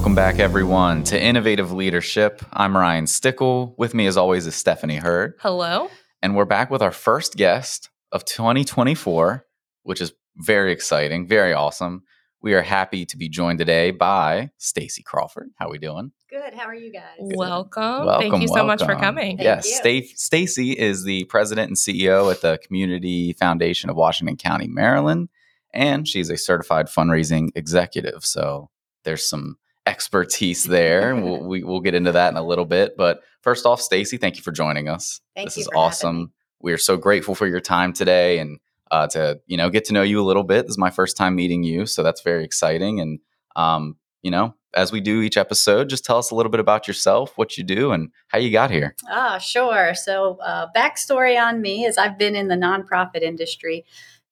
Welcome back, everyone, to Innovative Leadership. I'm Ryan Stickle. With me, as always, is Stephanie Hurd. Hello. And we're back with our first guest of 2024, which is very exciting, very awesome. We are happy to be joined today by Stacey Crawford. How are we doing? Good. How are you guys? Welcome. Welcome, Thank you so much for coming. Thank yes, you. Stacey is the president and CEO at the Community Foundation of Washington County, Maryland, and she's a certified fundraising executive. So there's some expertise there. we'll, we, we'll get into that in a little bit. But first off, Stacey, thank you for joining us. Thank this is awesome. We are so grateful for your time today and uh, to you know get to know you a little bit. This is my first time meeting you, so that's very exciting. And um, you know, as we do each episode, just tell us a little bit about yourself, what you do, and how you got here. Ah, sure. So, uh, backstory on me is I've been in the nonprofit industry.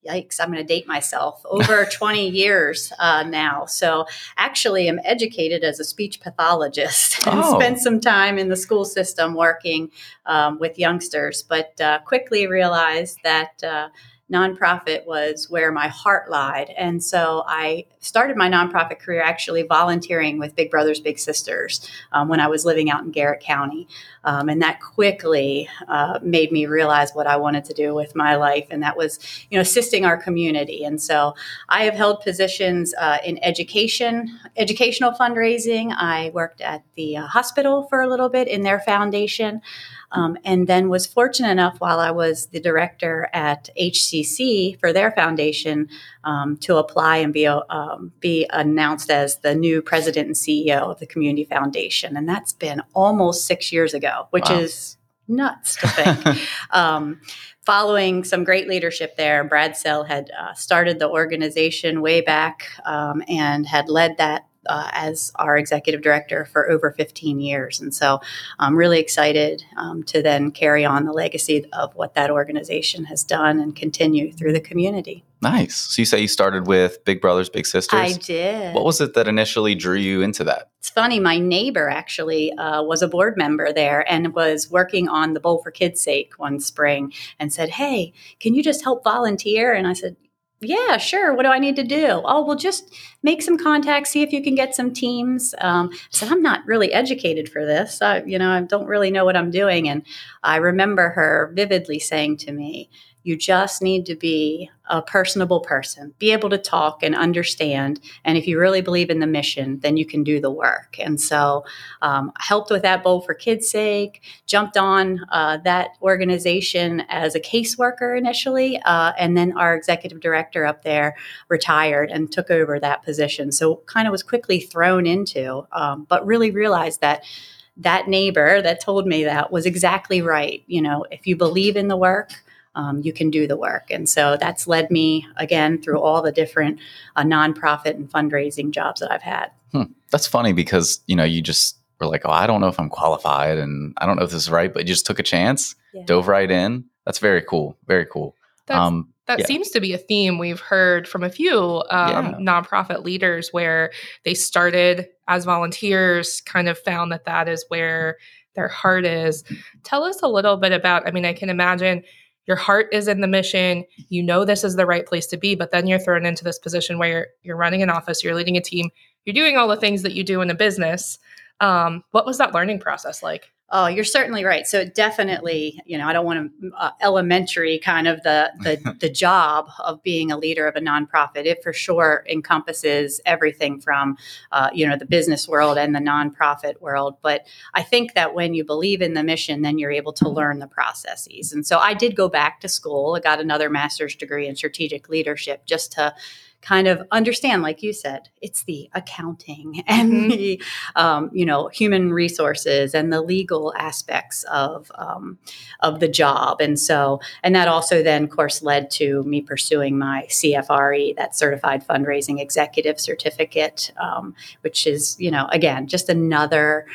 Yikes, I'm going to date myself. Over 20 years uh, now. So, actually, I'm educated as a speech pathologist and Oh. spent some time in the school system working um, with youngsters, but uh, quickly realized that. Uh, nonprofit was where my heart lied. And so I started my nonprofit career actually volunteering with Big Brothers Big Sisters um, when I was living out in Garrett County. Um, and that quickly uh, made me realize what I wanted to do with my life, and that was, you know, assisting our community. And so I have held positions uh, in education, educational fundraising. I worked at the uh, hospital for a little bit in their foundation. Um, and then was fortunate enough while I was the director at HCC for their foundation um, to apply and be um, be announced as the new president and CEO of the Community Foundation, and that's been almost six years ago, which Wow. is nuts to think. um, following some great leadership there, Brad Sell had uh, started the organization way back um, and had led that. Uh, as our executive director for over 15 years. And so I'm really excited um, to then carry on the legacy of what that organization has done and continue through the community. nice. So you say you started with Big Brothers Big Sisters. I did. What was it that initially drew you into that? It's funny, my neighbor actually uh, was a board member there and was working on the Bowl for Kids' Sake one spring and said, Hey, can you just help volunteer? And I said, yeah, sure. What do I need to do? Oh, well, just make some contacts, see if you can get some teams. Um, I said, I'm not really educated for this. I, you know, I don't really know what I'm doing. And I remember her vividly saying to me, you just need to be a personable person, be able to talk and understand. And if you really believe in the mission, then you can do the work. And so um, helped with that bowl for kids' sake, jumped on uh, that organization as a caseworker initially. Uh, and then our executive director up there retired and took over that position. So kind of was quickly thrown into, um, but really realized that that neighbor that told me that was exactly right. You know, if you believe in the work, um, you can do the work. And so that's led me again through all the different uh, nonprofit and fundraising jobs that I've had. That's funny because you know you just were like, oh, I don't know if I'm qualified, and I don't know if this is right, but you just took a chance, Yeah. dove right in. That's very cool. Very cool. That's, um, that yeah. seems to be a theme we've heard from a few um, Yeah. nonprofit leaders where they started as volunteers, kind of found that that is where their heart is. Tell us a little bit about, I mean, I can imagine your heart is in the mission, you know this is the right place to be, but then you're thrown into this position where you're, you're running an office, you're leading a team, you're doing all the things that you do in a business. Um, what was that learning process like? Oh, you're certainly right. So definitely, you know, I don't want to uh, elementary kind of the, the the job of being a leader of a nonprofit. It for sure encompasses everything from, uh, you know, the business world and the nonprofit world. But I think that when you believe in the mission, then you're able to learn the processes. And so I did go back to school. I got another master's degree in strategic leadership just to kind of understand, like you said, it's the accounting and Mhm. the, um, you know, human resources and the legal aspects of um, of the job. And so, and that also then, of course, led to me pursuing my CFRE, that Certified Fundraising Executive Certificate, um, which is, you know, again, just another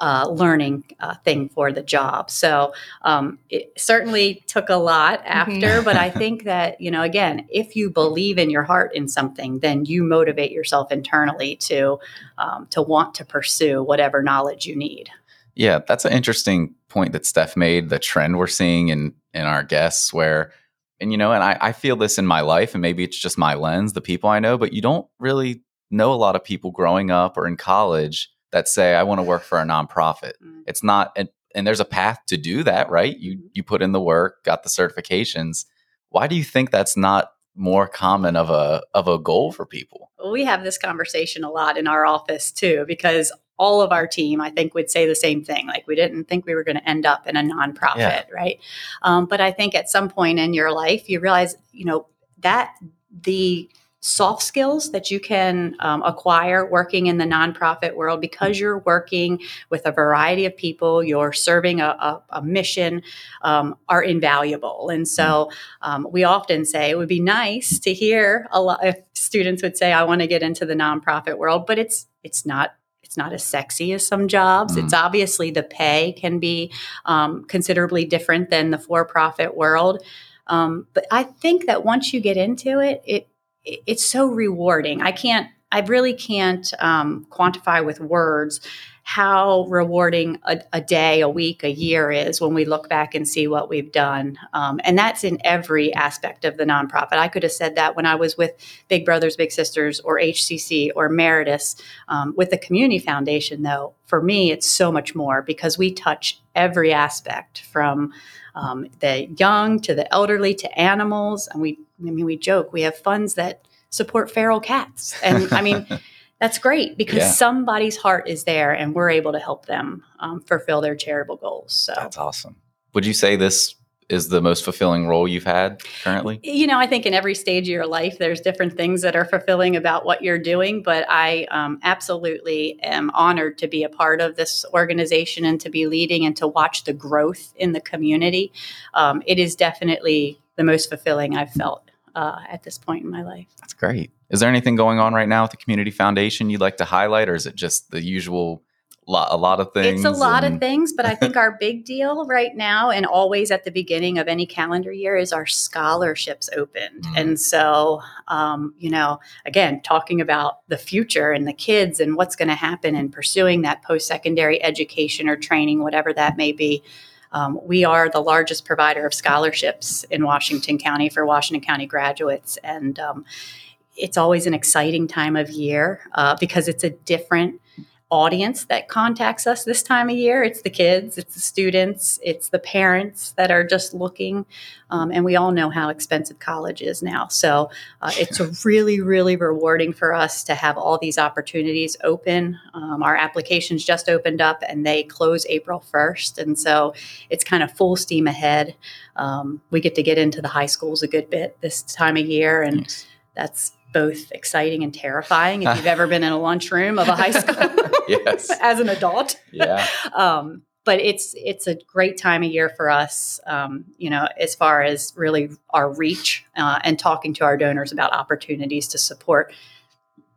uh, learning uh, thing for the job. So um, it certainly took a lot after, but I think that, you know, again, if you believe in your heart in something, then you motivate yourself internally to um, to want to pursue whatever knowledge you need. Yeah, that's an interesting point that Steph made. The trend we're seeing in in our guests, where, and you know, and I, I feel this in my life, and maybe it's just my lens, the people I know, but you don't really know a lot of people growing up or in college that say, I want to work for a nonprofit. Mm. It's not, and, and there's a path to do that, right? You Mhm. you put in the work, got the certifications. Why do you think that's not more common of a of a goal for people? we have this conversation a lot in our office too because all of our team i think would say the same thing like we didn't think we were going to end up in a nonprofit Yeah. right um, but i think at some point in your life you realize you know that the soft skills that you can um, acquire working in the nonprofit world because you're working with a variety of people you're serving a, a, a mission um, are invaluable. And so um, we often say it would be nice to hear a lot if students would say i want to get into the nonprofit world but it's it's not it's not as sexy as some jobs. Mm. it's obviously the pay can be um, considerably different than the for-profit world. Um, but i think that once you get into it it it- it's so rewarding. I can't i really can't um, quantify with words how rewarding a, a day, a week, a year is when we look back and see what we've done. Um, and that's in every aspect of the nonprofit. I could have said that when I was with Big Brothers Big Sisters or HCC or Meritus. Um, with the Community Foundation, though, for me, it's so much more because we touch every aspect from um, the young to the elderly to animals. And we, I mean, we joke, we have funds that support feral cats. And I mean, that's great because Yeah. somebody's heart is there and we're able to help them um, fulfill their charitable goals. So, That's awesome. Would you say this is the most fulfilling role you've had currently? you know, I think in every stage of your life, there's different things that are fulfilling about what you're doing. But I um, absolutely am honored to be a part of this organization and to be leading and to watch the growth in the community. Um, it is definitely the most fulfilling I've felt uh, at this point in my life. That's great. Is there anything going on right now with the Community Foundation you'd like to highlight, or is it just the usual lot, a lot of things? It's a lot of things, but I think our big deal right now and always at the beginning of any calendar year is our scholarships opened. Mm. And so, um, you know, again, talking about the future and the kids and what's going to happen and pursuing that post secondary education or training, whatever that may be. Um, we are the largest provider of scholarships in Washington County for Washington County graduates. And um, it's always an exciting time of year uh, because it's a different audience that contacts us this time of year. It's the kids, it's the students, it's the parents that are just looking. Um, and we all know how expensive college is now. So uh, it's a really, really rewarding for us to have all these opportunities open. Um, our applications just opened up and they close April 1st. And so it's kind of full steam ahead. Um, we get to get into the high schools a good bit this time of year. And Nice. that's both exciting and terrifying if you've ever been in a lunchroom of a high school yes. as an adult. Yeah. Um, but it's it's a great time of year for us, um, you know, as far as really our reach uh, and talking to our donors about opportunities to support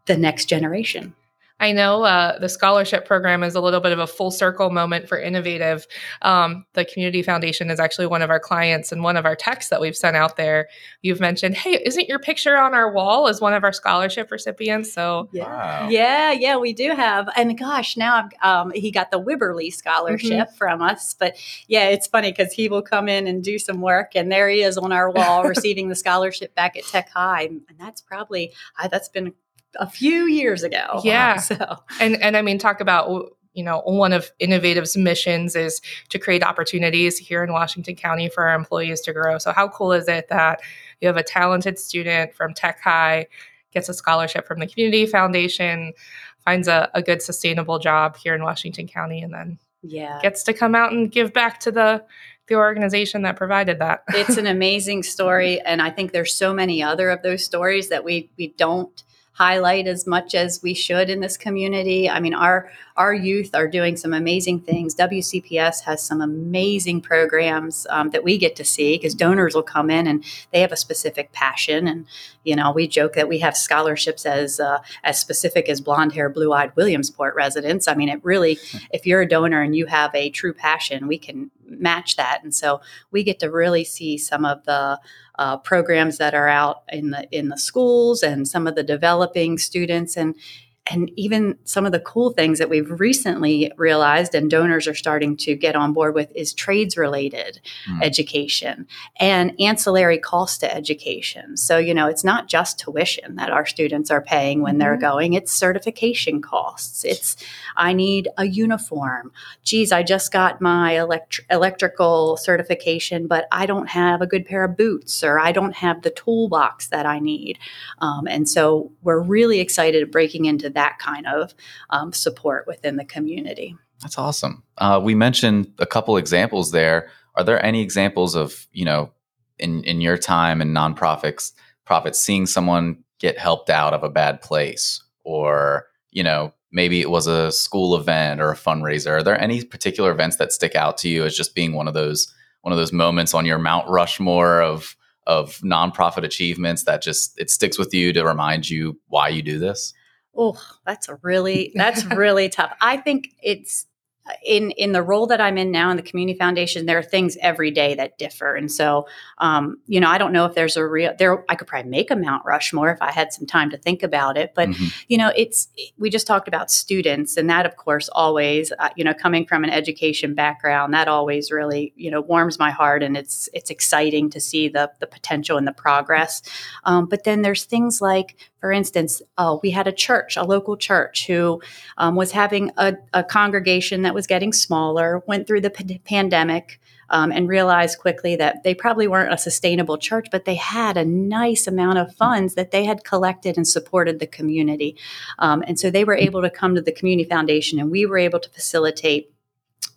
the next generation. I know uh, the scholarship program is a little bit of a full circle moment for Innovative. Um, the Community Foundation is actually one of our clients, and one of our texts that we've sent out there, you've mentioned, "Hey, isn't your picture on our wall as one of our scholarship recipients?" So Wow. Yeah, yeah, we do have. And gosh, now I've, um, he got the Wibberley scholarship from us. But yeah, it's funny because he will come in and do some work, and there he is on our wall receiving the scholarship back at Tech High. And that's probably, I, that's been a few years ago. Yeah. So, and and I mean, talk about you know one of Innovative's missions is to create opportunities here in Washington County for our employees to grow. So how cool is it that you have a talented student from Tech High gets a scholarship from the Community Foundation, finds a, a good sustainable job here in Washington County, and then yeah. gets to come out and give back to the the organization that provided that. it's an amazing story and i think there's so many other of those stories that we we don't highlight as much as we should in this community. I mean our our youth are doing some amazing things. Wcps has some amazing programs um, that we get to see because donors will come in and they have a specific passion. And you know we joke that we have scholarships as uh, as specific as blonde hair blue eyed williamsport residents. I mean it really if you're a donor and you have a true passion we can match that. And so we get to really see some of the uh, programs that are out in the in the schools and some of the developing students. And and even some of the cool things that we've recently realized and donors are starting to get on board with is trades related mm. education and ancillary cost to education. So, you know, it's not just tuition that our students are paying when mm-hmm. they're going, it's certification costs. It's, I need a uniform. Geez, I just got my elect- electrical certification, but I don't have a good pair of boots or I don't have the toolbox that I need. Um, and so we're really excited at breaking into that kind of um, support within the community. That's awesome. Uh, we mentioned a couple examples there. Are there any examples of you know in in your time in nonprofits, profits seeing someone get helped out of a bad place, or you know maybe it was a school event or a fundraiser? Are there any particular events that stick out to you as just being one of those one of those moments on your Mount Rushmore of of nonprofit achievements that just it sticks with you to remind you why you do this? Oh, that's a really that's really tough. I think it's in in the role that I'm in now in the community foundation, there are things every day that differ, and so um, you know I don't know if there's a real there. I could probably make a Mount Rushmore if I had some time to think about it, but mm-hmm. you know it's we just talked about students, and that of course always uh, you know coming from an education background, that always really you know warms my heart, and it's it's exciting to see the the potential and the progress. Um, but then there's things like for instance, oh, we had a church, a local church, who um, was having a, a, congregation that was getting smaller, went through the p- pandemic, um, and realized quickly that they probably weren't a sustainable church, but they had a nice amount of funds that they had collected and supported the community. Um, and so they were able to come to the Community Foundation, and we were able to facilitate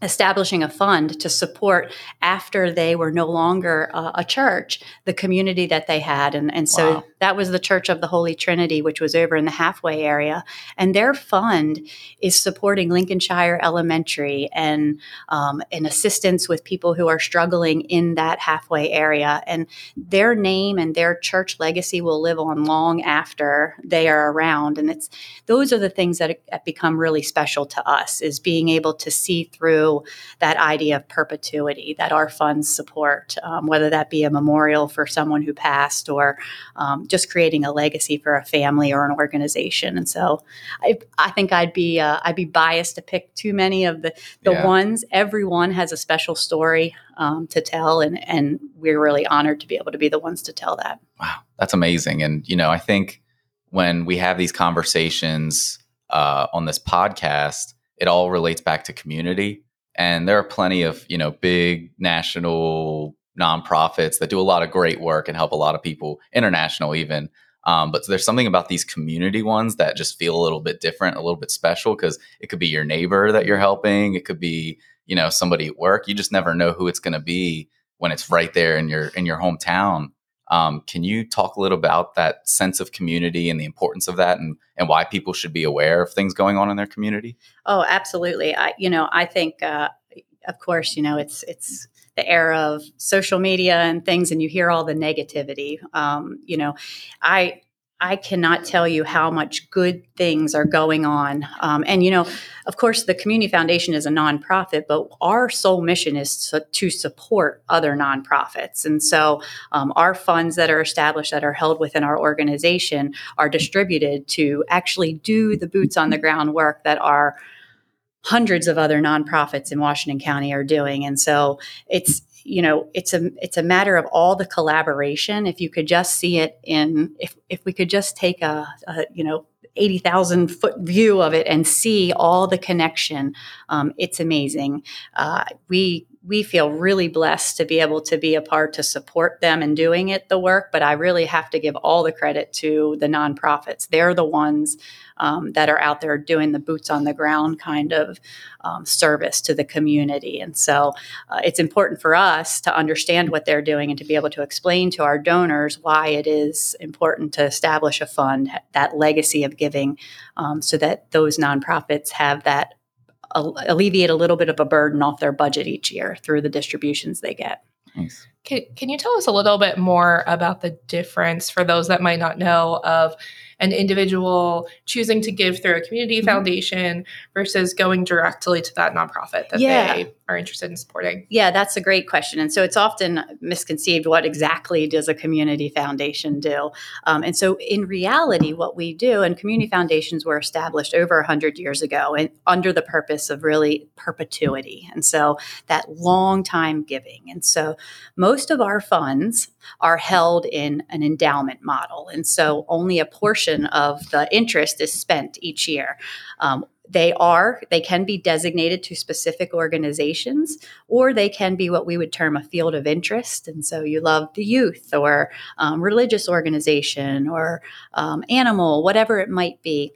establishing a fund to support after they were no longer uh, a church the community that they had. And, and so wow. that was the church of the holy trinity which was over in the halfway area. And their fund is supporting lincolnshire elementary and um, and assistance with people who are struggling in that halfway area. And their name and their church legacy will live on long after they are around. And it's those are the things that become really special to us is being able to see through that idea of perpetuity that our funds support, um, whether that be a memorial for someone who passed or um, just creating a legacy for a family or an organization. And so I, I think I'd be uh, I'd be biased to pick too many of the the yeah. ones. Everyone has a special story um, to tell, and and we're really honored to be able to be the ones to tell that. Wow, that's amazing. And you know, I think when we have these conversations uh, on this podcast, it all relates back to community and there are plenty of you know big national nonprofits that do a lot of great work and help a lot of people international even. Um, but there's something about these community ones that just feel a little bit different a little bit special because it could be your neighbor that you're helping. It could be you know somebody at work. You just never know who it's going to be when it's right there in your in your hometown um, can you talk a little about that sense of community and the importance of that and, and why people should be aware of things going on in their community? Oh, absolutely. I, you know, I think, uh, of course, you know, it's, it's, the era of social media and things and you hear all the negativity um, you know i I cannot tell you how much good things are going on. Um, and, you know, of course, the Community Foundation is a nonprofit, but our sole mission is to, to support other nonprofits. And so um, our funds that are established, that are held within our organization, are distributed to actually do the boots on the ground work that are hundreds of other nonprofits in Washington County are doing. And so it's you know it's a it's a matter of all the collaboration. If you could just see it in if if we could just take a, a you know 80,000 foot view of it and see all the connection um, it's amazing. Uh, we we feel really blessed to be able to be a part to support them in doing it the work but i really have to give all the credit to the nonprofits. They're the ones um, that are out there doing the boots on the ground kind of um, service to the community and so uh, it's important for us to understand what they're doing and to be able to explain to our donors why it is important to establish a fund that legacy of giving um, so that those nonprofits have that alleviate a little bit of a burden off their budget each year through the distributions they get. Nice. Can, can you tell us a little bit more about the difference for those that might not know of an individual choosing to give through a community mm-hmm. foundation versus going directly to that nonprofit that yeah. they are interested in supporting? Yeah, that's a great question. And so it's often misconceived what exactly does a community foundation do? Um, and so in reality, what we do, and community foundations were established over 100 years ago and under the purpose of really perpetuity. And so that long time giving. And so most of our funds are held in an endowment model. And so only a portion of the interest is spent each year. Um, they are they can be designated to specific organizations or they can be what we would term a field of interest and so you love the youth or um, religious organization or um, animal whatever it might be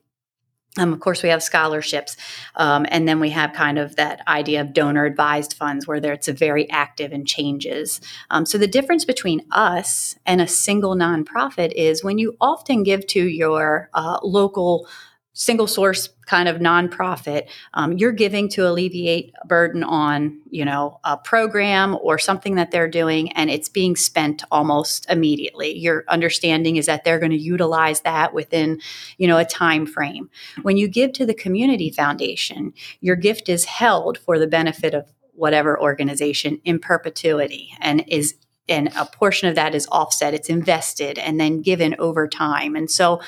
um, of course, we have scholarships, um, and then we have kind of that idea of donor advised funds where it's a very active and changes. Um, so the difference between us and a single nonprofit is when you often give to your uh, local single source kind of nonprofit, um, you're giving to alleviate a burden on, you know, a program or something that they're doing, and it's being spent almost immediately. Your understanding is that they're going to utilize that within, you know, a time frame. When you give to the community foundation, your gift is held for the benefit of whatever organization in perpetuity and is and a portion of that is offset it's invested and then given over time and so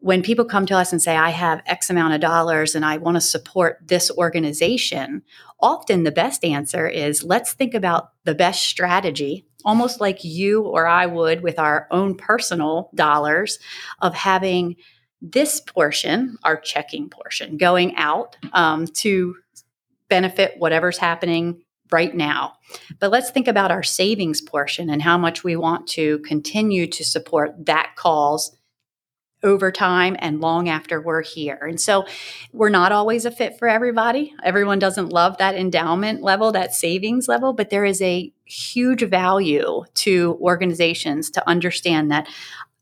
when people come to us and say, I have X amount of dollars and I want to support this organization, often the best answer is let's think about the best strategy, almost like you or I would with our own personal dollars, of having this portion, our checking portion, going out um, to benefit whatever's happening right now. But let's think about our savings portion and how much we want to continue to support that cause over time and long after we're here. And so we're not always a fit for everybody. Everyone doesn't love that endowment level, that savings level, but there is a huge value to organizations to understand that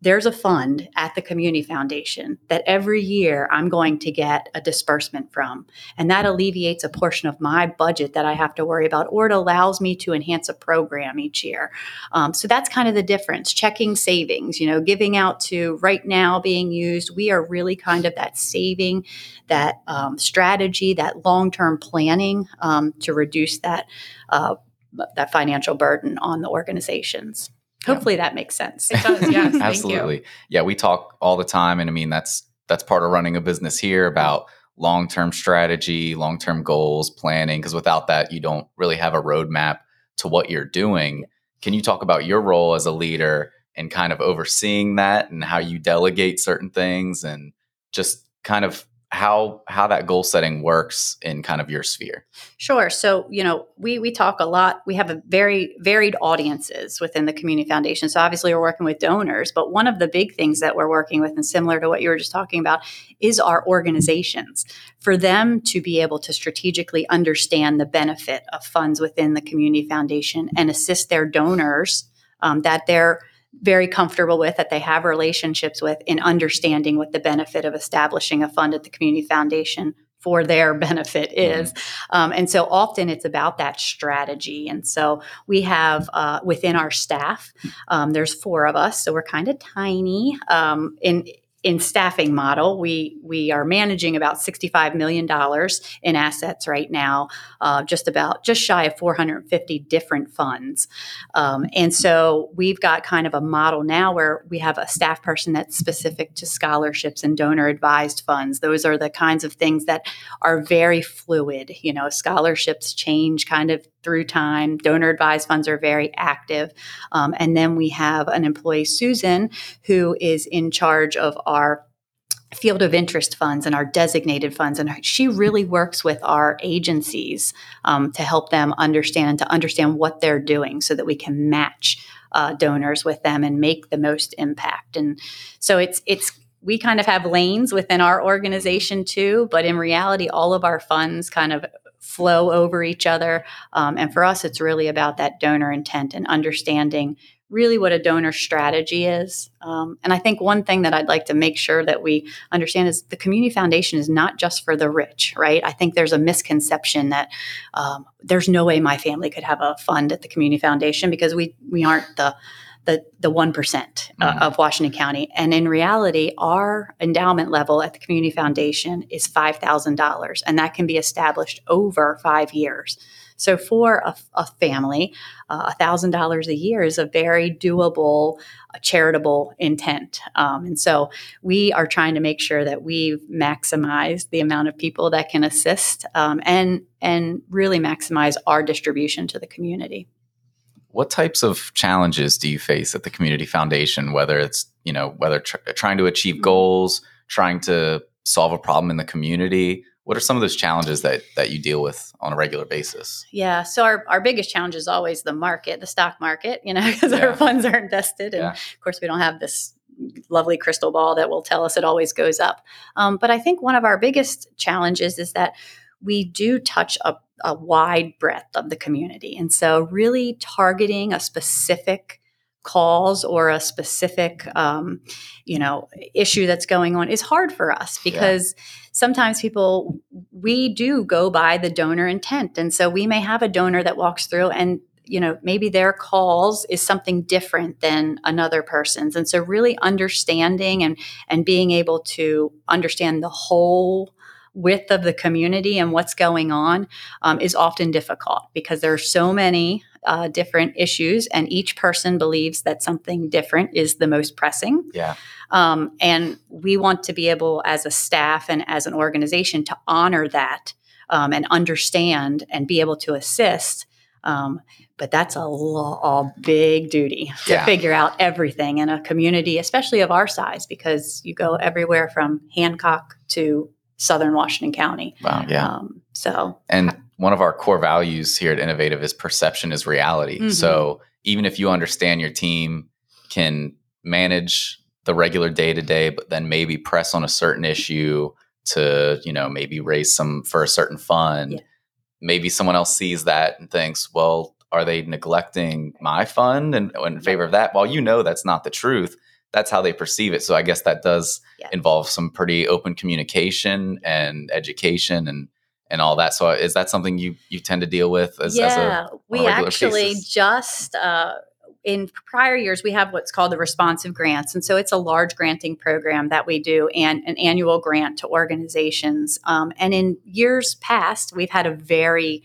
there's a fund at the community foundation that every year I'm going to get a disbursement from. And that alleviates a portion of my budget that I have to worry about, or it allows me to enhance a program each year. Um, so that's kind of the difference. Checking savings, you know, giving out to right now being used. We are really kind of that saving, that um, strategy, that long term planning um, to reduce that. Uh, that financial burden on the organizations. Hopefully that makes sense. It does, yes. Absolutely. Yeah, we talk all the time and I mean that's that's part of running a business here about long-term strategy, long-term goals, planning because without that you don't really have a roadmap to what you're doing. Can you talk about your role as a leader and kind of overseeing that and how you delegate certain things and just kind of how how that goal setting works in kind of your sphere? Sure. So you know we we talk a lot. We have a very varied audiences within the community foundation. So obviously we're working with donors but one of the big things that we're working with and similar to what you were just talking about is our organizations for them to be able to strategically understand the benefit of funds within the community foundation and assist their donors um, that they're very comfortable with, that they have relationships with, in understanding what the benefit of establishing a fund at the community foundation for their benefit mm-hmm. is. Mm-hmm. Um, and so often it's about that strategy. And so we have uh, within our staff, um, there's four of us, so we're kind of tiny. Um, in in staffing model, we we are managing about sixty five million dollars in assets right now, uh, just about just shy of four hundred fifty different funds, um, and so we've got kind of a model now where we have a staff person that's specific to scholarships and donor advised funds. Those are the kinds of things that are very fluid. You know, scholarships change kind of through time. Donor advised funds are very active. Um, and then we have an employee, Susan, who is in charge of our field of interest funds and our designated funds. And she really works with our agencies um, to help them understand and to understand what they're doing so that we can match uh, donors with them and make the most impact. And so it's, it's, we kind of have lanes within our organization too, but in reality, all of our funds kind of flow over each other. Um, and for us, it's really about that donor intent and understanding really what a donor strategy is. Um, and I think one thing that I'd like to make sure that we understand is the community foundation is not just for the rich, right? I think there's a misconception that um, there's no way my family could have a fund at the community foundation because we we aren't the the the one percent Mhm. of Washington County, and in reality, our endowment level at the community foundation is five thousand dollars, and that can be established over five years. So for a, a family, uh, thousand dollars a year is a very doable, uh, charitable intent, um, and so we are trying to make sure that we maximize the amount of people that can assist, um, and and really maximize our distribution to the community. What types of challenges do you face at the community foundation? Whether it's you know whether tr- trying to achieve Mhm. goals, trying to solve a problem in the community. What are some of those challenges that that you deal with on a regular basis? Yeah. So our, our biggest challenge is always the market, the stock market, you know, because Yeah. our funds are invested. And Yeah. of course, we don't have this lovely crystal ball that will tell us it always goes up. Um, but I think one of our biggest challenges is that we do touch a, a wide breadth of the community. And so, really targeting a specific cause or a specific um, you know issue that's going on is hard for us Yeah. because sometimes people we do go by the donor intent and so we may have a donor that walks through and you know maybe their calls is something different than another person's and so really understanding and and being able to understand the whole width of the community and what's going on um, is often difficult because there are so many uh, different issues and each person believes that something different is the most pressing Yeah. um, and we want to be able, as a staff and as an organization, to honor that um, and understand and be able to assist. Um, but that's a, lo- a big duty to Yeah. figure out everything in a community, especially of our size, because you go everywhere from Hancock to Southern Washington County. Wow. Yeah. Um, so, And one of our core values here at Innovative is perception is reality. Mhm. So even if you understand your team can manage the regular day to day, but then maybe press on a certain issue to, you know, maybe raise some for a certain fund, Yeah. maybe someone else sees that and thinks, well, are they neglecting my fund and in favor of that? Well, you know that's not the truth. That's how they perceive it. So I guess that does Yeah. involve some pretty open communication and education and and all that. So is that something you you tend to deal with as, as a yeah, we regular actually basis? just uh, in prior years we have what's called the responsive grants, and so it's a large granting program that we do, and an annual grant to organizations. Um, and in years past, we've had a very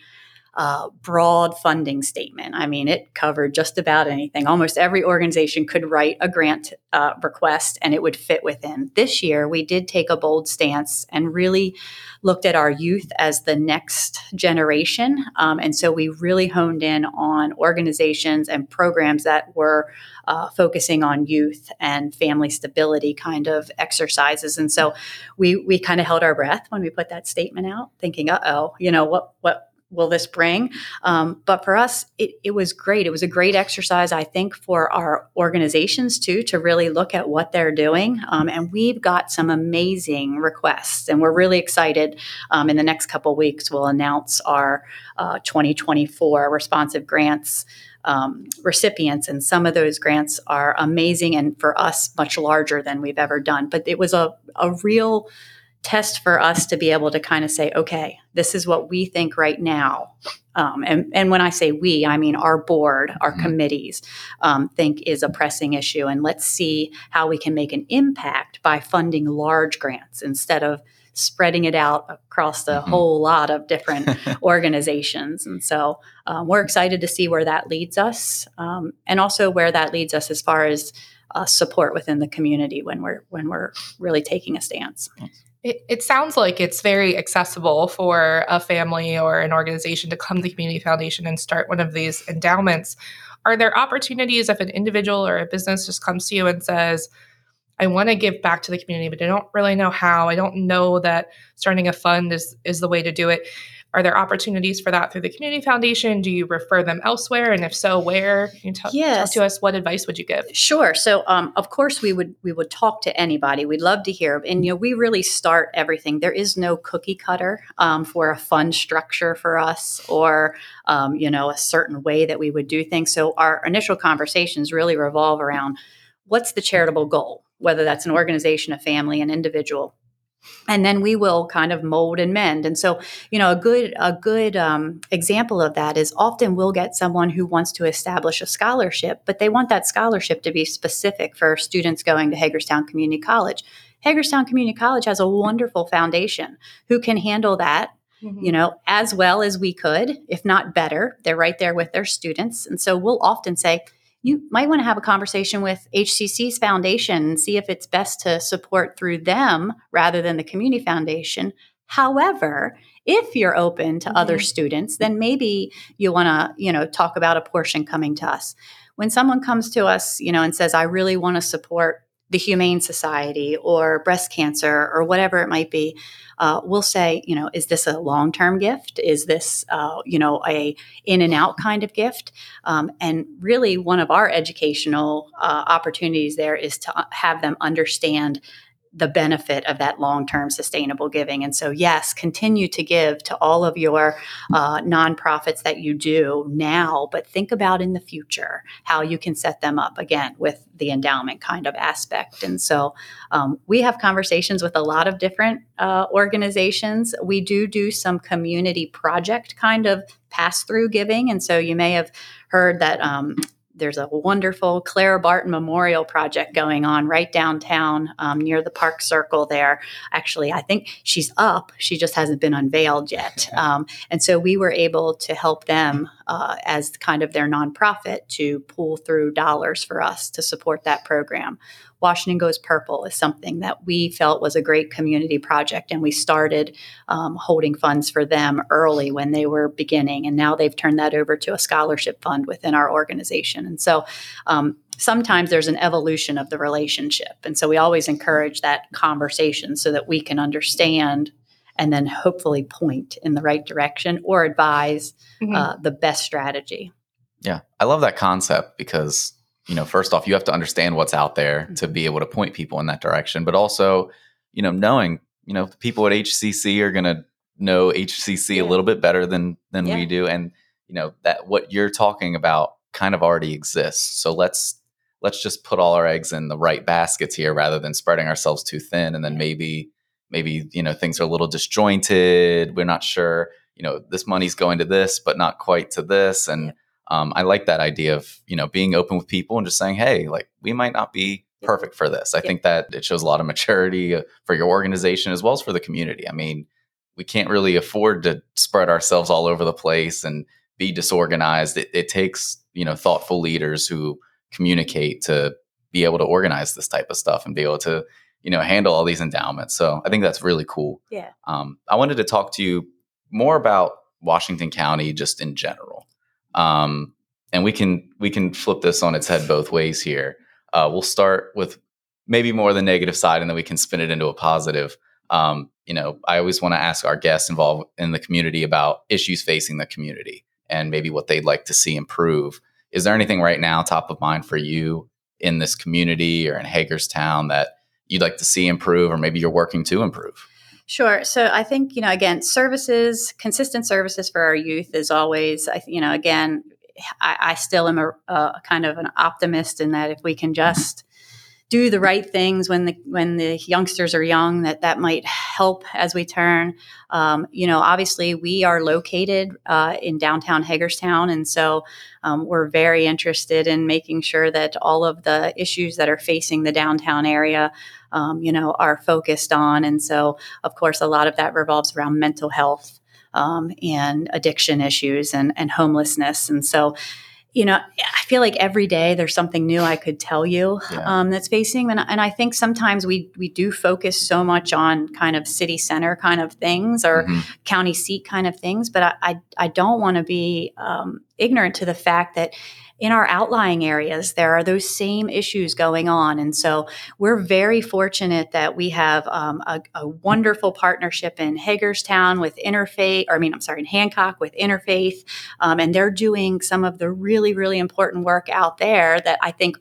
uh, broad funding statement. I mean, it covered just about anything. Almost every organization could write a grant uh, request and it would fit within. This year, we did take a bold stance and really looked at our youth as the next generation. Um, and so we really honed in on organizations and programs that were uh, focusing on youth and family stability kind of exercises. And so we we kind of held our breath when we put that statement out, thinking, "Uh oh, you know what what." Will this bring? Um, but for us, it, it was great. It was a great exercise, I think, for our organizations too, to really look at what they're doing. Um, and we've got some amazing requests, and we're really excited um, in the next couple weeks, we'll announce our uh, 2024 responsive grants um, recipients. And some of those grants are amazing and for us, much larger than we've ever done. But it was a, a real test for us to be able to kind of say, okay, this is what we think right now. Um, and, and when I say we, I mean our board, our Mhm. committees um, think is a pressing issue. And let's see how we can make an impact by funding large grants instead of spreading it out across the Mhm. whole lot of different organizations. And so um, we're excited to see where that leads us, um, and also where that leads us as far as uh, support within the community when we're when we're really taking a stance. It, it sounds like it's very accessible for a family or an organization to come to the Community Foundation and start one of these endowments. Are there opportunities if an individual or a business just comes to you and says, I want to give back to the community, but I don't really know how. I don't know that starting a fund is is the way to do it. Are there opportunities for that through the community foundation? Do you refer them elsewhere? And if so, where? Can you t- Yes. talk to us? What advice would you give? Sure. So, um, of course, we would we would talk to anybody. We'd love to hear, and you know, we really start everything. There is no cookie cutter um, for a fund structure for us, or um, you know, a certain way that we would do things. So, our initial conversations really revolve around what's the charitable goal, whether that's an organization, a family, an individual. And then we will kind of mold and mend. And so, you know, a good a good um, example of that is often we'll get someone who wants to establish a scholarship, but they want that scholarship to be specific for students going to Hagerstown Community College. Hagerstown Community College has a wonderful foundation who can handle that you know, as well as we could, if not better. They're right there with their students. And so we'll often say, you might want to have a conversation with HCC's foundation and see if it's best to support through them rather than the community foundation. However, if you're open to other Mhm. students, then maybe you want to, you know, talk about a portion coming to us. When someone comes to us, you know, and says, I really want to support the Humane Society or breast cancer or whatever it might be, uh, we'll say, you know, is this a long term gift? Is this, uh, you know, a in and out kind of gift? Um, and really, one of our educational uh, opportunities there is to uh, have them understand the benefit of that long term sustainable giving. And so, yes, continue to give to all of your uh, nonprofits that you do now, but think about in the future how you can set them up again with the endowment kind of aspect. And so, um, we have conversations with a lot of different uh, organizations. We do do some community project kind of pass through giving. And so, you may have heard that. Um, there's a wonderful Clara Barton Memorial Project going on right downtown um, near the Park Circle there. Actually, I think she's up. She just hasn't been unveiled yet. Um, and so we were able to help them uh, as kind of their nonprofit to pull through dollars for us to support that program. Washington Goes Purple is something that we felt was a great community project, and we started um, holding funds for them early when they were beginning, and now they've turned that over to a scholarship fund within our organization. And so, um, sometimes there's an evolution of the relationship, and so we always encourage that conversation so that we can understand and then hopefully point in the right direction or advise Mhm. uh, the best strategy. Yeah, I love that concept because you know, first off, you have to understand what's out there mm-hmm. to be able to point people in that direction, but also, you know, knowing, you know, the people at HCC are going to know HCC Yeah. a little bit better than than Yeah. we do, and you know that what you're talking about kind of already exists. So let's let's just put all our eggs in the right baskets here, rather than spreading ourselves too thin, and then maybe maybe you know things are a little disjointed. We're not sure. You know, this money's going to this, but not quite to this, and um, I like that idea of you know being open with people and just saying, hey, like we might not be perfect for this. I Yeah. think that it shows a lot of maturity uh, for your organization as well as for the community. I mean, we can't really afford to spread ourselves all over the place and be disorganized. It, it takes you know thoughtful leaders who communicate to be able to organize this type of stuff and be able to you know handle all these endowments. So I think that's really cool. Yeah. Um, I wanted to talk to you more about Washington County just in general, um, and we can we can flip this on its head both ways here. Uh, we'll start with maybe more the negative side, and then we can spin it into a positive. Um, you know, I always want to ask our guests involved in the community about issues facing the community and maybe what they'd like to see improve. Is there anything right now top of mind for you in this community or in Hagerstown that you'd like to see improve, or maybe you're working to improve? Sure. So I think, you know, again, services, consistent services for our youth is always, you know, again, I, I still am a, a kind of an optimist in that if we can just do the right things when the when the youngsters are young, that that might help as we turn. Um, you know, obviously we are located uh, in downtown Hagerstown, and so um, we're very interested in making sure that all of the issues that are facing the downtown area, um, you know, are focused on. And so, of course, a lot of that revolves around mental health um, and addiction issues and, and homelessness. And so, you know, I feel like every day there's something new I could tell you Yeah. um, that's facing, and, and I think sometimes we we do focus so much on kind of city center kind of things or Mhm. county seat kind of things, but I I, I don't want to be um, ignorant to the fact that in our outlying areas, there are those same issues going on. And so we're very fortunate that we have um, a, a, wonderful partnership in Hagerstown with Interfaith, or I mean, I'm sorry, in Hancock with Interfaith. Um, and they're doing some of the really, really important work out there that I think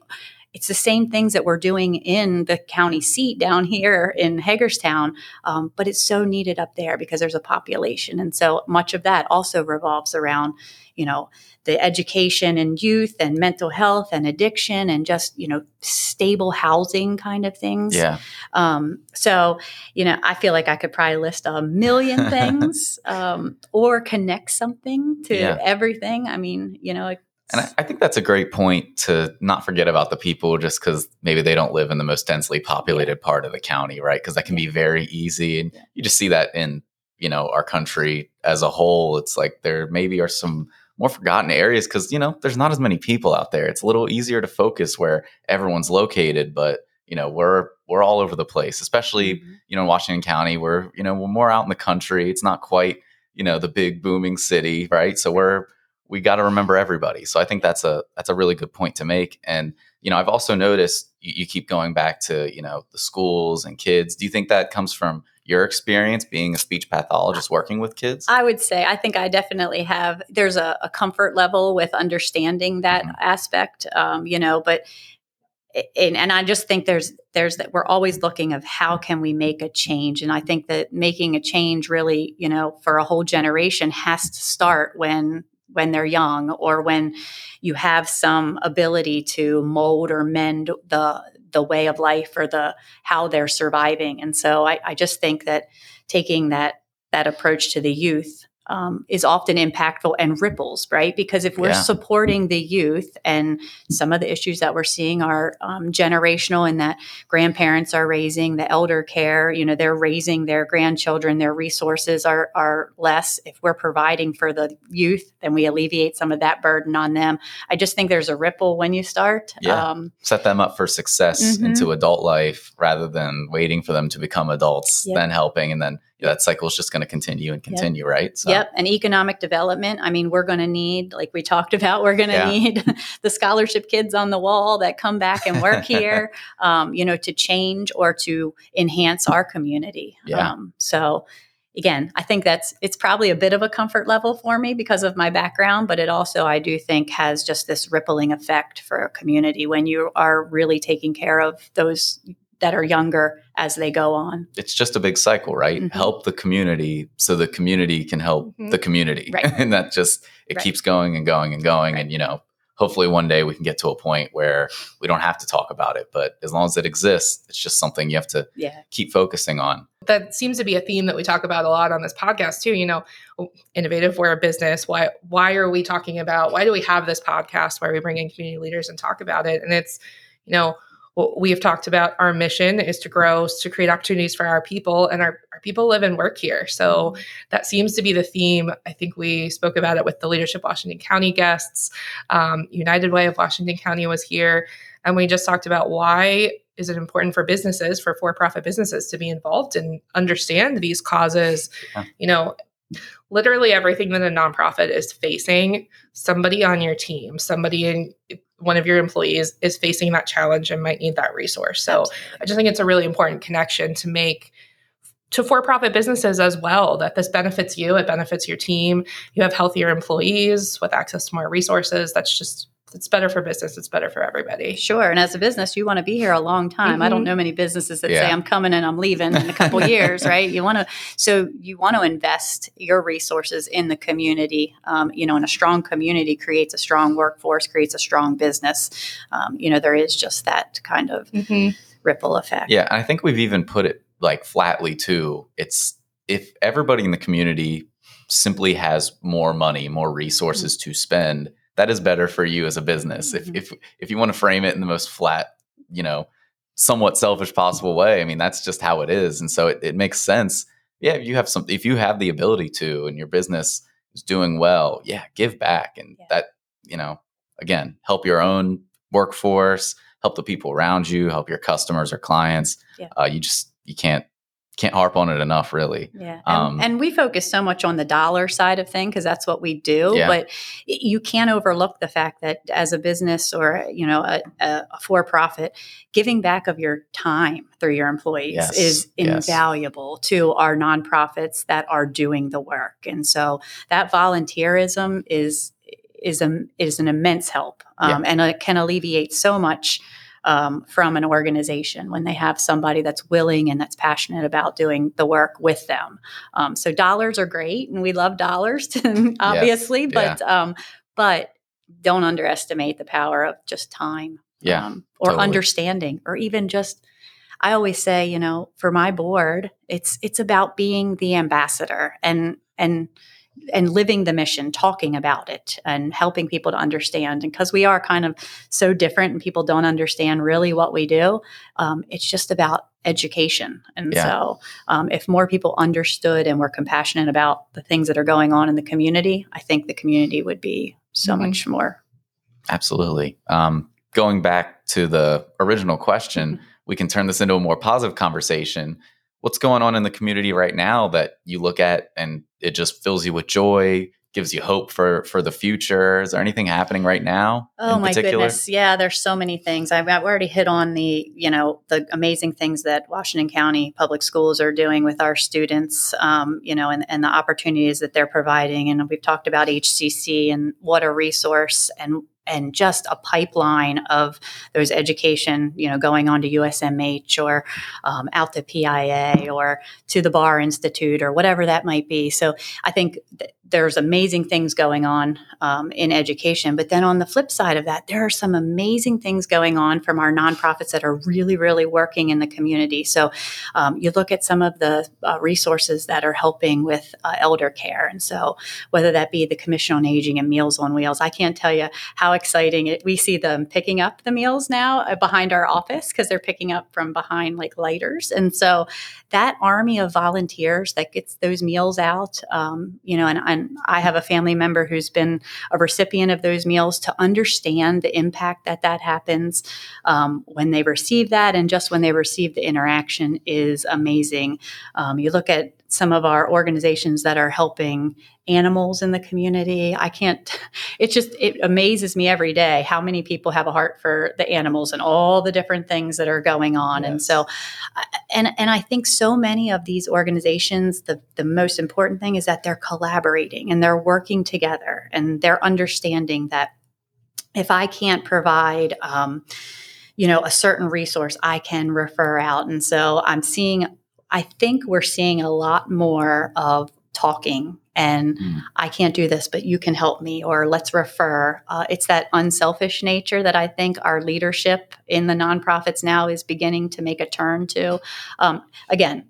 it's the same things that we're doing in the county seat down here in Hagerstown, um, but it's so needed up there because there's a population. And so much of that also revolves around, you know, the education and youth and mental health and addiction and just, you know, stable housing kind of things. Yeah. Um, so, you know, I feel like I could probably list a million things um, or connect something to Yeah. everything. I mean, you know, And I, I think that's a great point to not forget about the people just because maybe they don't live in the most densely populated part of the county, right? Because that can be very easy. And you just see that in, you know, our country as a whole. It's like there maybe are some more forgotten areas because, you know, there's not as many people out there. It's a little easier to focus where everyone's located, but you know, we're we're all over the place, especially Mhm. you know, in Washington County, we're, you know, we're more out in the country. It's not quite, you know, the big booming city, right? So we're we got to remember everybody. So I think that's a that's a really good point to make. And you know, I've also noticed you, you keep going back to you know the schools and kids. Do you think that comes from your experience being a speech pathologist working with kids? I would say I think I definitely have. There's a, a comfort level with understanding that Mhm. aspect, um, you know. But and, and I just think there's there's that we're always looking of how can we make a change, and I think that making a change really, you know, for a whole generation has to start when when they're young or when you have some ability to mold or mend the the way of life or the how they're surviving. And so I, I just think that taking that that approach to the youth um, is often impactful and ripples, right? Because if we're Yeah. supporting the youth and some of the issues that we're seeing are um, generational in that grandparents are raising the elder care, you know, they're raising their grandchildren, their resources are, are less. If we're providing for the youth, then we alleviate some of that burden on them. I just think there's a ripple when you start. Yeah. Um, Set them up for success Mhm. into adult life rather than waiting for them to become adults, Yep. then helping, and then that cycle is just going to continue and continue, right? So, Yep. And economic development. I mean, we're going to need, like we talked about, we're going to Yeah. need the scholarship kids on the wall that come back and work here, um, you know, to change or to enhance our community. Yeah. Um, so, again, I think that's, it's probably a bit of a comfort level for me because of my background, but it also, I do think, has just this rippling effect for a community when you are really taking care of those that are younger as they go on. it's just a big cycle, right? Mhm. Help the community so the community can help Mhm. the community. Right. and that just it Right. keeps going and going and going. Right. And you know, hopefully one day we can get to a point where we don't have to talk about it. But as long as it exists, it's just something you have to Yeah. keep focusing on. that seems to be a theme that we talk about a lot on this podcast too you know innovative we're a business why why are we talking about why do we have this podcast why are we bring in community leaders and talk about it and it's you know what we have talked about our mission is to grow to create opportunities for our people and our, our people live and work here. So that seems to be the theme. I think we spoke about it with the leadership washington county guests. Um, united way of washington county was here and we just talked about why is it important for businesses for for-profit businesses to be involved and understand these causes. Yeah. you know literally everything that a nonprofit is facing somebody on your team somebody in one of your employees is facing that challenge and might need that resource. So i just think it's a really important connection to make to for-profit businesses as well that this benefits you it benefits your team. You have healthier employees with access to more resources. That's just it's better for business it's better for everybody Sure. And as a business, you want to be here a long time. I don't Mhm. know many businesses that Yeah. say I'm coming and I'm leaving in a couple years, right? You want to, so you want to invest your resources in the community. Um, you know, and a strong community creates a strong workforce, creates a strong business. Um, you know, there is just that kind of ripple effect. Yeah, and I think we've even put it like flatly too. It's if everybody in the community simply has more money, more resources to spend, that is better for you as a business. Mhm. If if if you want to frame it in the most flat, you know, somewhat selfish possible way, I mean that's just how it is. And so it, it makes sense. Yeah, if you have some if you have the ability to and your business is doing well, yeah, give back. And Yeah. that, you know, again, help your own workforce, help the people around you, help your customers or clients. Yeah. Uh, you just you can't can't harp on it enough, really. Yeah. And, Um, and we focus so much on the dollar side of thing because that's what we do. Yeah. But you can't overlook the fact that as a business or, you know, a, a, a for profit, giving back of your time through your employees Yes, is yes. invaluable to our nonprofits that are doing the work. And so that volunteerism is is a, is an immense help um, and it can alleviate so much um, from an organization when they have somebody that's willing and that's passionate about doing the work with them. Um, so dollars are great, and we love dollars, obviously, but um, but don't underestimate the power of just time, Yeah, um, or totally. understanding, or even just. I always say, you know, for my board, it's it's about being the ambassador and and and living the mission, talking about it, and helping people to understand. And because we are kind of so different, and people don't understand really what we do, um, it's just about education. And Yeah. so, um, if more people understood and were compassionate about the things that are going on in the community, I think the community would be so Mhm. much more. Absolutely. Um, going back to the original question, Mm-hmm. we can turn this into a more positive conversation. What's going on in the community right now that you look at and it just fills you with joy, gives you hope for for the future? Is there anything happening right now? Oh my particular? goodness! Yeah, there's so many things. I've, I've already hit on the you know the amazing things that Washington County Public Schools are doing with our students. Um, you know, and, and the opportunities that they're providing. And we've talked about HCC and what a resource and and just a pipeline of those education, you know, going on to USMH or um, out to PIA or to the Bar Institute or whatever that might be. So I think th- there's amazing things going on um, in education. But then on the flip side of that, there are some amazing things going on from our nonprofits that are really, really working in the community. So um, you look at some of the uh, resources that are helping with uh, elder care. And so whether that be the Commission on Aging and Meals on Wheels, I can't tell you how exciting it. We see them picking up the meals now uh, behind our office because they're picking up from behind like lighters. And so that army of volunteers that gets those meals out, um, you know, and, and I have a family member who's been a recipient of those meals to understand the impact that that happens um, when they receive that and just when they receive the interaction is amazing. Um, you look at some of our organizations that are helping animals in the community. I can't, it just, it amazes me every day how many people have a heart for the animals and all the different things that are going on. And so, and, and I think so many of these organizations, the, the most important thing is that they're collaborating and they're working together and they're understanding that if I can't provide, um, you know, a certain resource, I can refer out. And so I'm seeing, I think we're seeing a lot more of talking and Mm. I can't do this, but you can help me, or let's refer. Uh, it's that unselfish nature that I think our leadership in the nonprofits now is beginning to make a turn to. Um, again,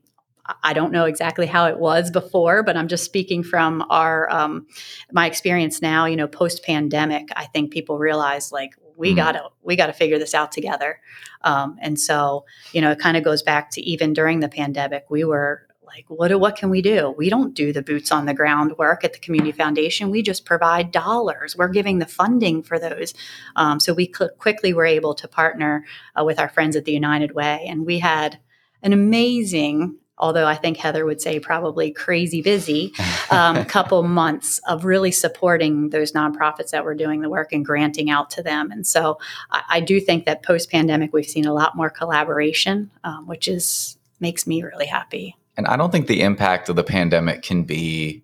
I- I don't know exactly how it was before, but I'm just speaking from our um, my experience now. You know, post pandemic, I think people realize like we Mm. gotta we gotta figure this out together. Um, and so, you know, it kind of goes back to even during the pandemic, we were like, what do, what can we do? We don't do the boots on the ground work at the community foundation. We just provide dollars. We're giving the funding for those. Um, so we cl- quickly were able to partner uh, with our friends at the United Way, and we had an amazing. Although I think Heather would say probably crazy busy, um, couple months of really supporting those nonprofits that were doing the work and granting out to them. And so I, I do think that post pandemic, we've seen a lot more collaboration, um, which is makes me really happy. And I don't think the impact of the pandemic can be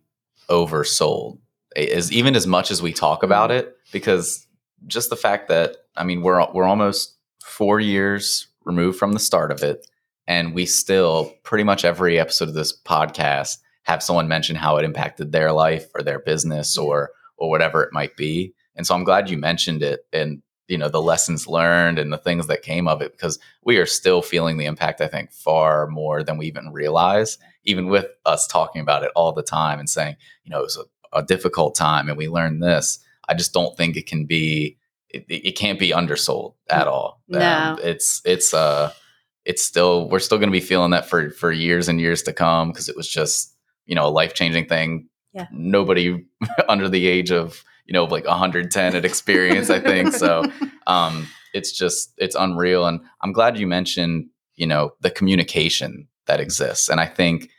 oversold as even as much as we talk about it because just the fact that I mean we're we're almost 4 years removed from the start of it and we still pretty much every episode of this podcast have someone mention how it impacted their life or their business or or whatever it might be. And so I'm glad you mentioned it and you know the lessons learned and the things that came of it because we are still feeling the impact I think far more than we even realize even with us talking about it all the time and saying you know it was a, a difficult time and we learned this I just don't think it can be it, it can't be undersold at all Um, No. it's it's uh it's still we're still going to be feeling that for for years and years to come because it was just you know a life-changing thing Yeah. nobody under the age of you know like 110 had experience i think so um it's just it's unreal and i'm glad you mentioned you know the communication that exists. And I think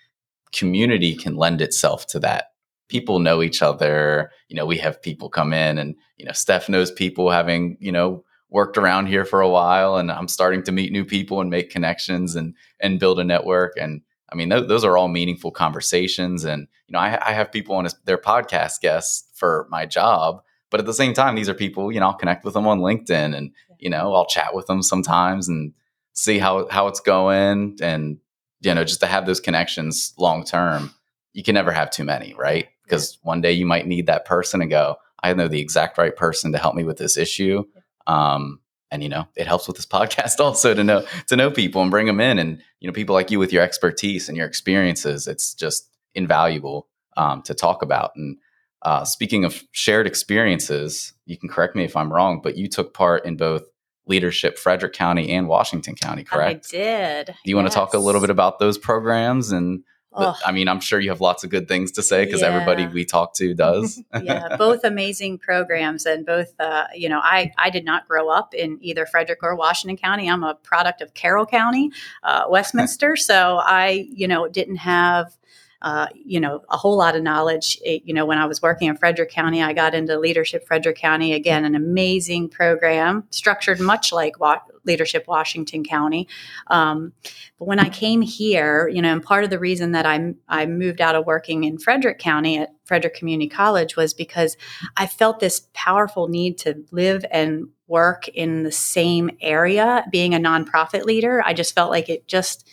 community can lend itself to that. People know each other. You know, we have people come in and, you know, Steph knows people having, you know, worked around here for a while and I'm starting to meet new people and make connections and and build a network and I mean th- those are all meaningful conversations and you know I, I have people on a, their podcast guests for my job but at the same time these are people you know I'll connect with them on LinkedIn and you know I'll chat with them sometimes and see how how it's going and you know just to have those connections long term you can never have too many right. Because one day you might need that person and go I know the exact right person to help me with this issue um, and you know, it helps with this podcast also to know to know people and bring them in, and you know, people like you with your expertise and your experiences. It's just invaluable um, to talk about. And uh, speaking of shared experiences, you can correct me if I'm wrong, but you took part in both leadership Frederick County and Washington County, correct? I did. Do you want to talk a little bit about those programs and I mean, I'm sure you have lots of good things to say because Yeah. everybody we talk to does. yeah, both amazing programs, and both. Uh, you know, I I did not grow up in either Frederick or Washington County. I'm a product of Carroll County, uh, Westminster. so I, you know, didn't have. Uh, you know, a whole lot of knowledge. It- you know, when I was working in Frederick County, I got into Leadership Frederick County. Again, an amazing program, structured much like Wa- Leadership Washington County. Um, but when I came here, you know, and part of the reason that I I moved out of working in Frederick County at Frederick Community College was because I felt this powerful need to live and work in the same area. Being a nonprofit leader, I just felt like it just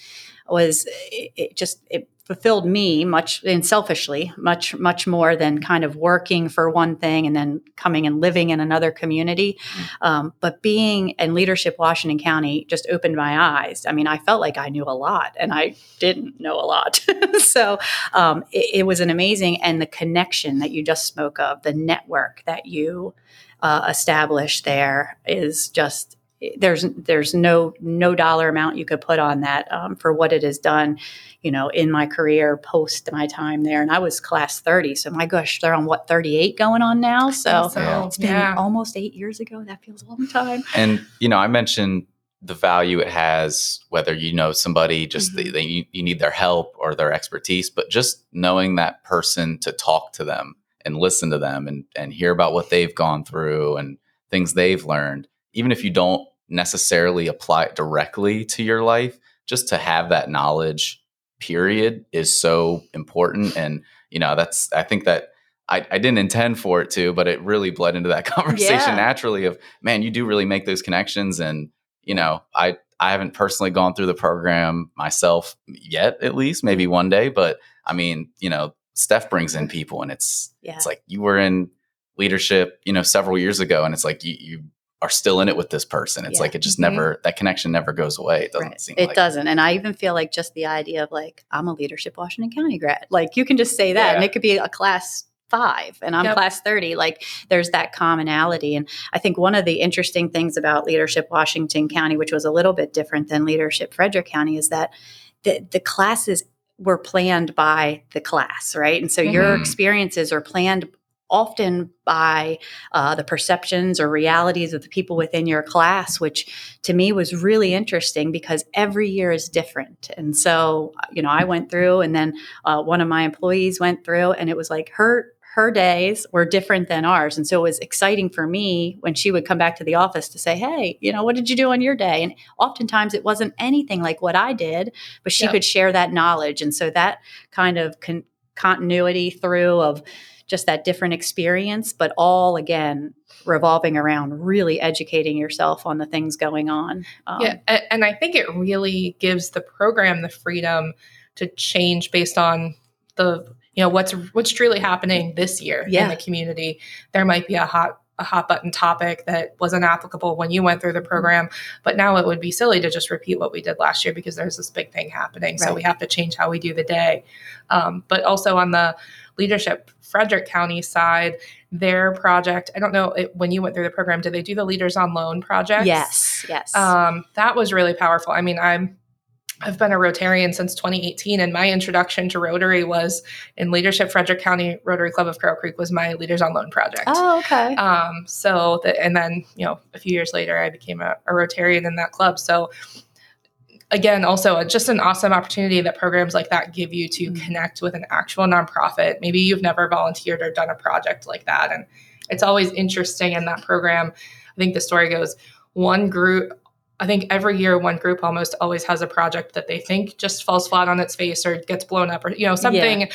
was it, it just it fulfilled me much and selfishly much much more than kind of working for one thing and then coming and living in another community. Um, but being in leadership washington county just opened my eyes. I mean i felt like i knew a lot and i didn't know a lot. So um, it, it was an amazing and the connection that you just spoke of the network that you uh, established there is just there's there's no no dollar amount you could put on that um, for what it has done you know in my career post my time there and i was class 30 so my gosh they're on what 38 going on now so so it's been yeah. almost eight years ago that feels a long time and you know i mentioned the value it has whether you know somebody just Mhm. they, they, you you need their help or their expertise but just knowing that person to talk to them and listen to them and and hear about what they've gone through and things they've learned even if you don't necessarily apply it directly to your life just to have that knowledge period is so important and you know that's i think that I, I didn't intend for it to, but it really bled into that conversation Yeah. naturally of man, you do really make those connections. And, you know, I I haven't personally gone through the program myself yet, at least, maybe one day. But I mean, you know, Steph brings in people and it's yeah it's like you were in leadership, you know, several years ago, and it's like you you are still in it with this person. It's Yeah. like it just Mhm. never that connection never goes away. It doesn't Right. seem it like doesn't and i even feel like just the idea of like i'm a leadership washington county grad like you can just say that and it could be a class five and i'm Yep. class 30 like there's that commonality and i think one of the interesting things about leadership washington county which was a little bit different than leadership frederick county is that the, the classes were planned by the class right and so your Mhm. experiences are planned often by uh, the perceptions or realities of the people within your class, which to me was really interesting because every year is different. And so, you know, I went through, and then uh, one of my employees went through, and it was like her her days were different than ours. And so it was exciting for me when she would come back to the office to say, Hey, you know, what did you do on your day? And oftentimes it wasn't anything like what I did, but she Yep. could share that knowledge. And so that kind of con- continuity through of just that different experience, but all again revolving around really educating yourself on the things going on. Um, yeah, and I think it really gives the program the freedom to change based on the you know what's what's truly happening this year Yeah. in the community. There might be a hot a hot button topic that wasn't applicable when you went through the program, but now it would be silly to just repeat what we did last year because there's this big thing happening. So we have to change how we do the day. Um, but also on the leadership Frederick County side, their project. I don't know it, when you went through the program. Did they do the Leaders on Loan project? Yes, yes. Um, that was really powerful. I mean, I'm I've been a Rotarian since 2018, and my introduction to Rotary was in leadership. Frederick County Rotary Club of Carroll Creek was my Leaders on Loan project. oh, okay. Um, so the, and then you know a few years later, I became a, a Rotarian in that club. So again, also just an awesome opportunity that programs like that give you to Mhm. connect with an actual nonprofit. Maybe you've never volunteered or done a project like that. And it's always interesting in that program. I think the story goes one group, I think every year one group almost always has a project that they think just falls flat on its face or gets blown up or, you know, something.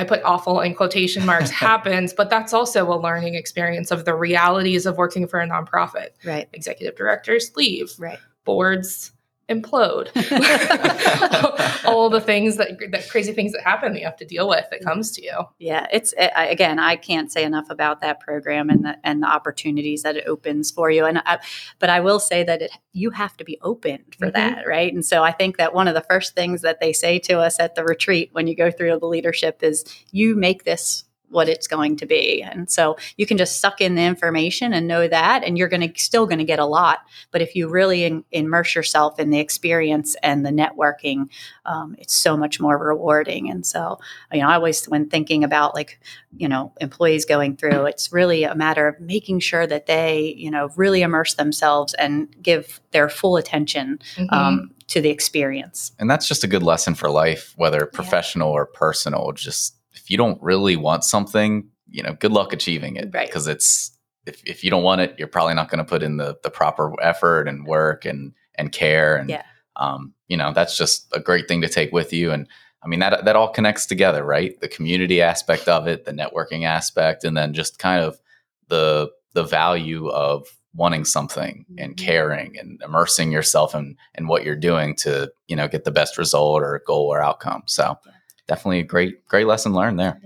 I put awful in quotation marks happens, but that's also a learning experience of the realities of working for a nonprofit. Right. Executive directors leave, Right. boards implode. All the things that, that crazy things that happen that you have to deal with that comes to you. Yeah, it's I, again, I can't say enough about that program and the and the opportunities that it opens for you. And I, but I will say that it you have to be open for Mhm. that, right? And so I think that one of the first things that they say to us at the retreat when you go through the leadership is you make this what it's going to be. And so you can just suck in the information and know that and you're going to still going to get a lot, but if you really in, immerse yourself in the experience and the networking, um, it's so much more rewarding. And so you know, I always, when thinking about like, you know, employees going through, it's really a matter of making sure that they, you know, really immerse themselves and give their full attention Mhm. um, to the experience. And that's just a good lesson for life, whether professional or personal. Just if you don't really want something, you know, good luck achieving it. Right. Because it's if, if you don't want it, you're probably not going to put in the the proper effort and work and and care. And Yeah. um, you know, that's just a great thing to take with you. And I mean that that all connects together, right? The community aspect of it, the networking aspect, and then just kind of the the value of wanting something and Mhm. caring and immersing yourself in in what you're doing to you know get the best result or goal or outcome so Yeah. Definitely a great great lesson learned there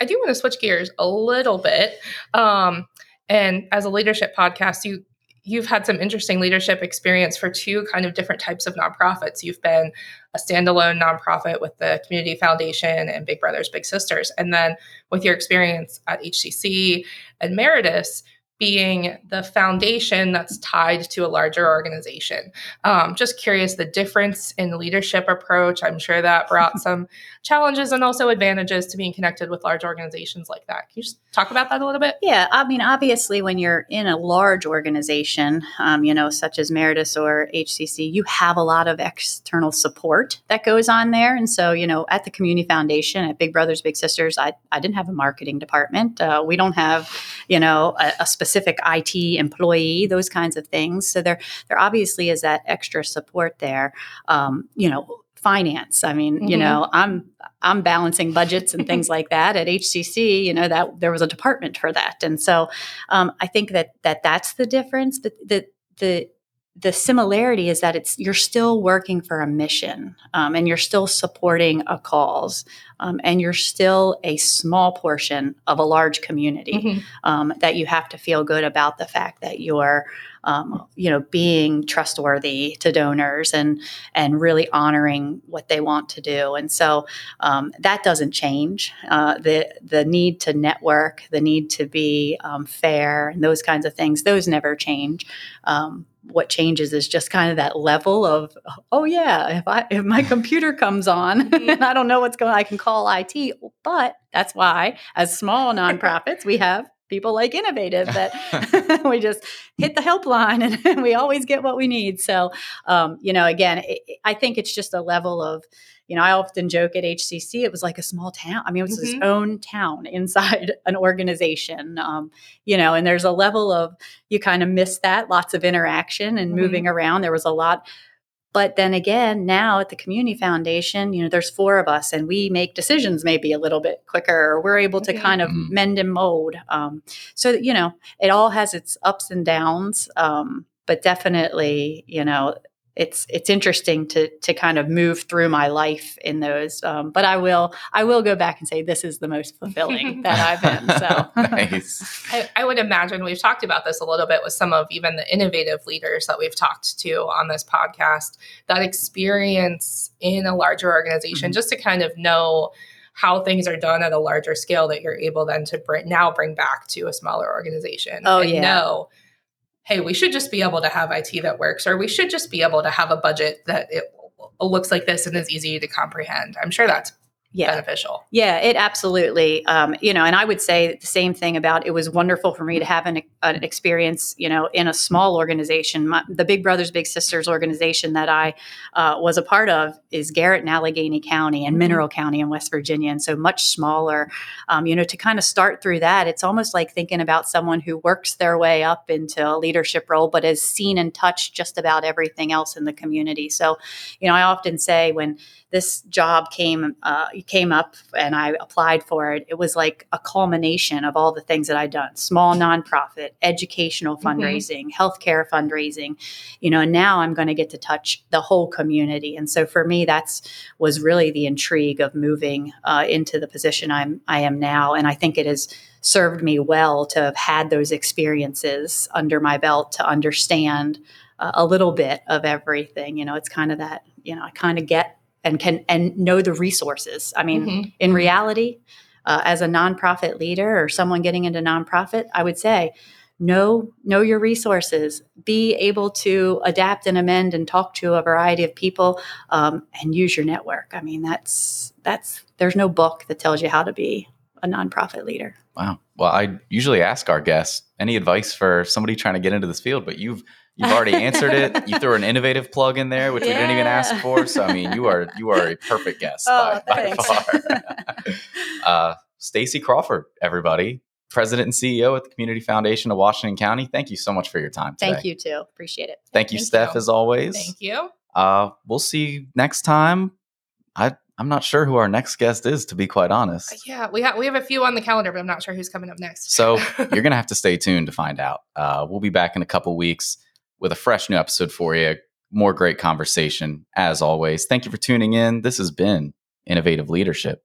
I do want to switch gears a little bit. Um, and as a leadership podcast, you you've had some interesting leadership experience for two kind of different types of nonprofits. You've been a standalone nonprofit with the Community Foundation and Big Brothers Big Sisters, and then with your experience at HCC and Meritus being the foundation that's tied to a larger organization. Um, just curious the difference in leadership approach. I'm sure that brought some challenges and also advantages to being connected with large organizations like that. Can you just talk about that a little bit? Yeah, I mean, obviously, when you're in a large organization, um, you know, such as Meritus or HCC, you have a lot of external support that goes on there. And so, you know, at the Community Foundation, at Big Brothers Big Sisters, I, I didn't have a marketing department. Uh, we don't have, you know, a, a specific IT employee, those kinds of things. So there, there obviously is that extra support there. Um, you know, finance. I mean, you Mhm. know, I'm I'm balancing budgets and things like that at HCC. You know that there was a department for that, and so um, I think that that that's the difference. The the the the similarity is that it's you're still working for a mission um, and you're still supporting a cause um, and you're still a small portion of a large community um, that you have to feel good about the fact that you're um, you know being trustworthy to donors and and really honoring what they want to do. And so um, that doesn't change. Uh, the the need to network the need to be um, fair and those kinds of things those never change. Um, what changes is just kind of that level of oh yeah if i if my computer comes on and i don't know what's going i can call it but that's why as small nonprofits we have people like innovative that we just hit the helpline and we always get what we need so um, you know again it, i think it's just a level of you know, I often joke at HCC, it was like a small town. I mean, it was its Mhm. own town inside an organization, um, you know, and there's a level of you kind of miss that, lots of interaction and Mhm. moving around. There was a lot. But then again, now at the Community Foundation, you know, there's four of us and we make decisions maybe a little bit quicker, or we're able to Mhm. kind of Mhm. mend and mold. Um, so, you know, it all has its ups and downs. Um, but definitely, you know, it's it's interesting to to kind of move through my life in those. Um, but I will I will go back and say this is the most fulfilling that I've been. So nice I, I would imagine we've talked about this a little bit with some of even the innovative leaders that we've talked to on this podcast. That experience in a larger organization, Mhm. just to kind of know how things are done at a larger scale that you're able then to bring now bring back to a smaller organization. Oh, and yeah. know, hey, we should just be able to have IT that works, or we should just be able to have a budget that it looks like this and is easy to comprehend. I'm sure that's Yeah. beneficial. Yeah, it absolutely. Um, you know, and I would say the same thing about it was wonderful for me to have an, an experience, you know, in a small organization. My, the Big Brothers Big Sisters organization that I uh, was a part of is Garrett and Allegany County and Mineral County in West Virginia, and so much smaller. Um, you know, to kind of start through that, it's almost like thinking about someone who works their way up into a leadership role, but has seen and touched just about everything else in the community. So, you know, I often say when this job came uh, came up and I applied for it, it was like a culmination of all the things that I'd done: small nonprofit, educational Mhm. fundraising, healthcare fundraising, you know. And now I'm going to get to touch the whole community, and so for me, that's was really the intrigue of moving uh, into the position I'm I am now, and I think it has served me well to have had those experiences under my belt to understand uh, a little bit of everything. You know, it's kind of that you know I kind of get and can and know the resources. I mean, Mhm. in reality, uh, as a nonprofit leader or someone getting into nonprofit, I would say know know your resources be able to adapt and amend and talk to a variety of people um, and use your network i mean that's that's there's no book that tells you how to be a nonprofit leader Wow. Well, I usually ask our guests any advice for somebody trying to get into this field, but you've you've already answered it. You threw an innovative plug in there, which we didn't even ask for. So I mean, you are you are a perfect guest Oh, by, by far. uh, Stacey Crawford, everybody, president and CEO at the Community Foundation of Washington County. Thank you so much for your time today. thank you too appreciate it Thank you, Thank Steph, you. as always. Thank you. Uh, we'll see you next time. I I'm not sure who our next guest is, to be quite honest. Yeah, we have we have a few on the calendar, but I'm not sure who's coming up next. So you're gonna have to stay tuned to find out. Uh, we'll be back in a couple weeks with a fresh new episode for you. More great conversation as always. Thank you for tuning in. This has been Innovative Leadership.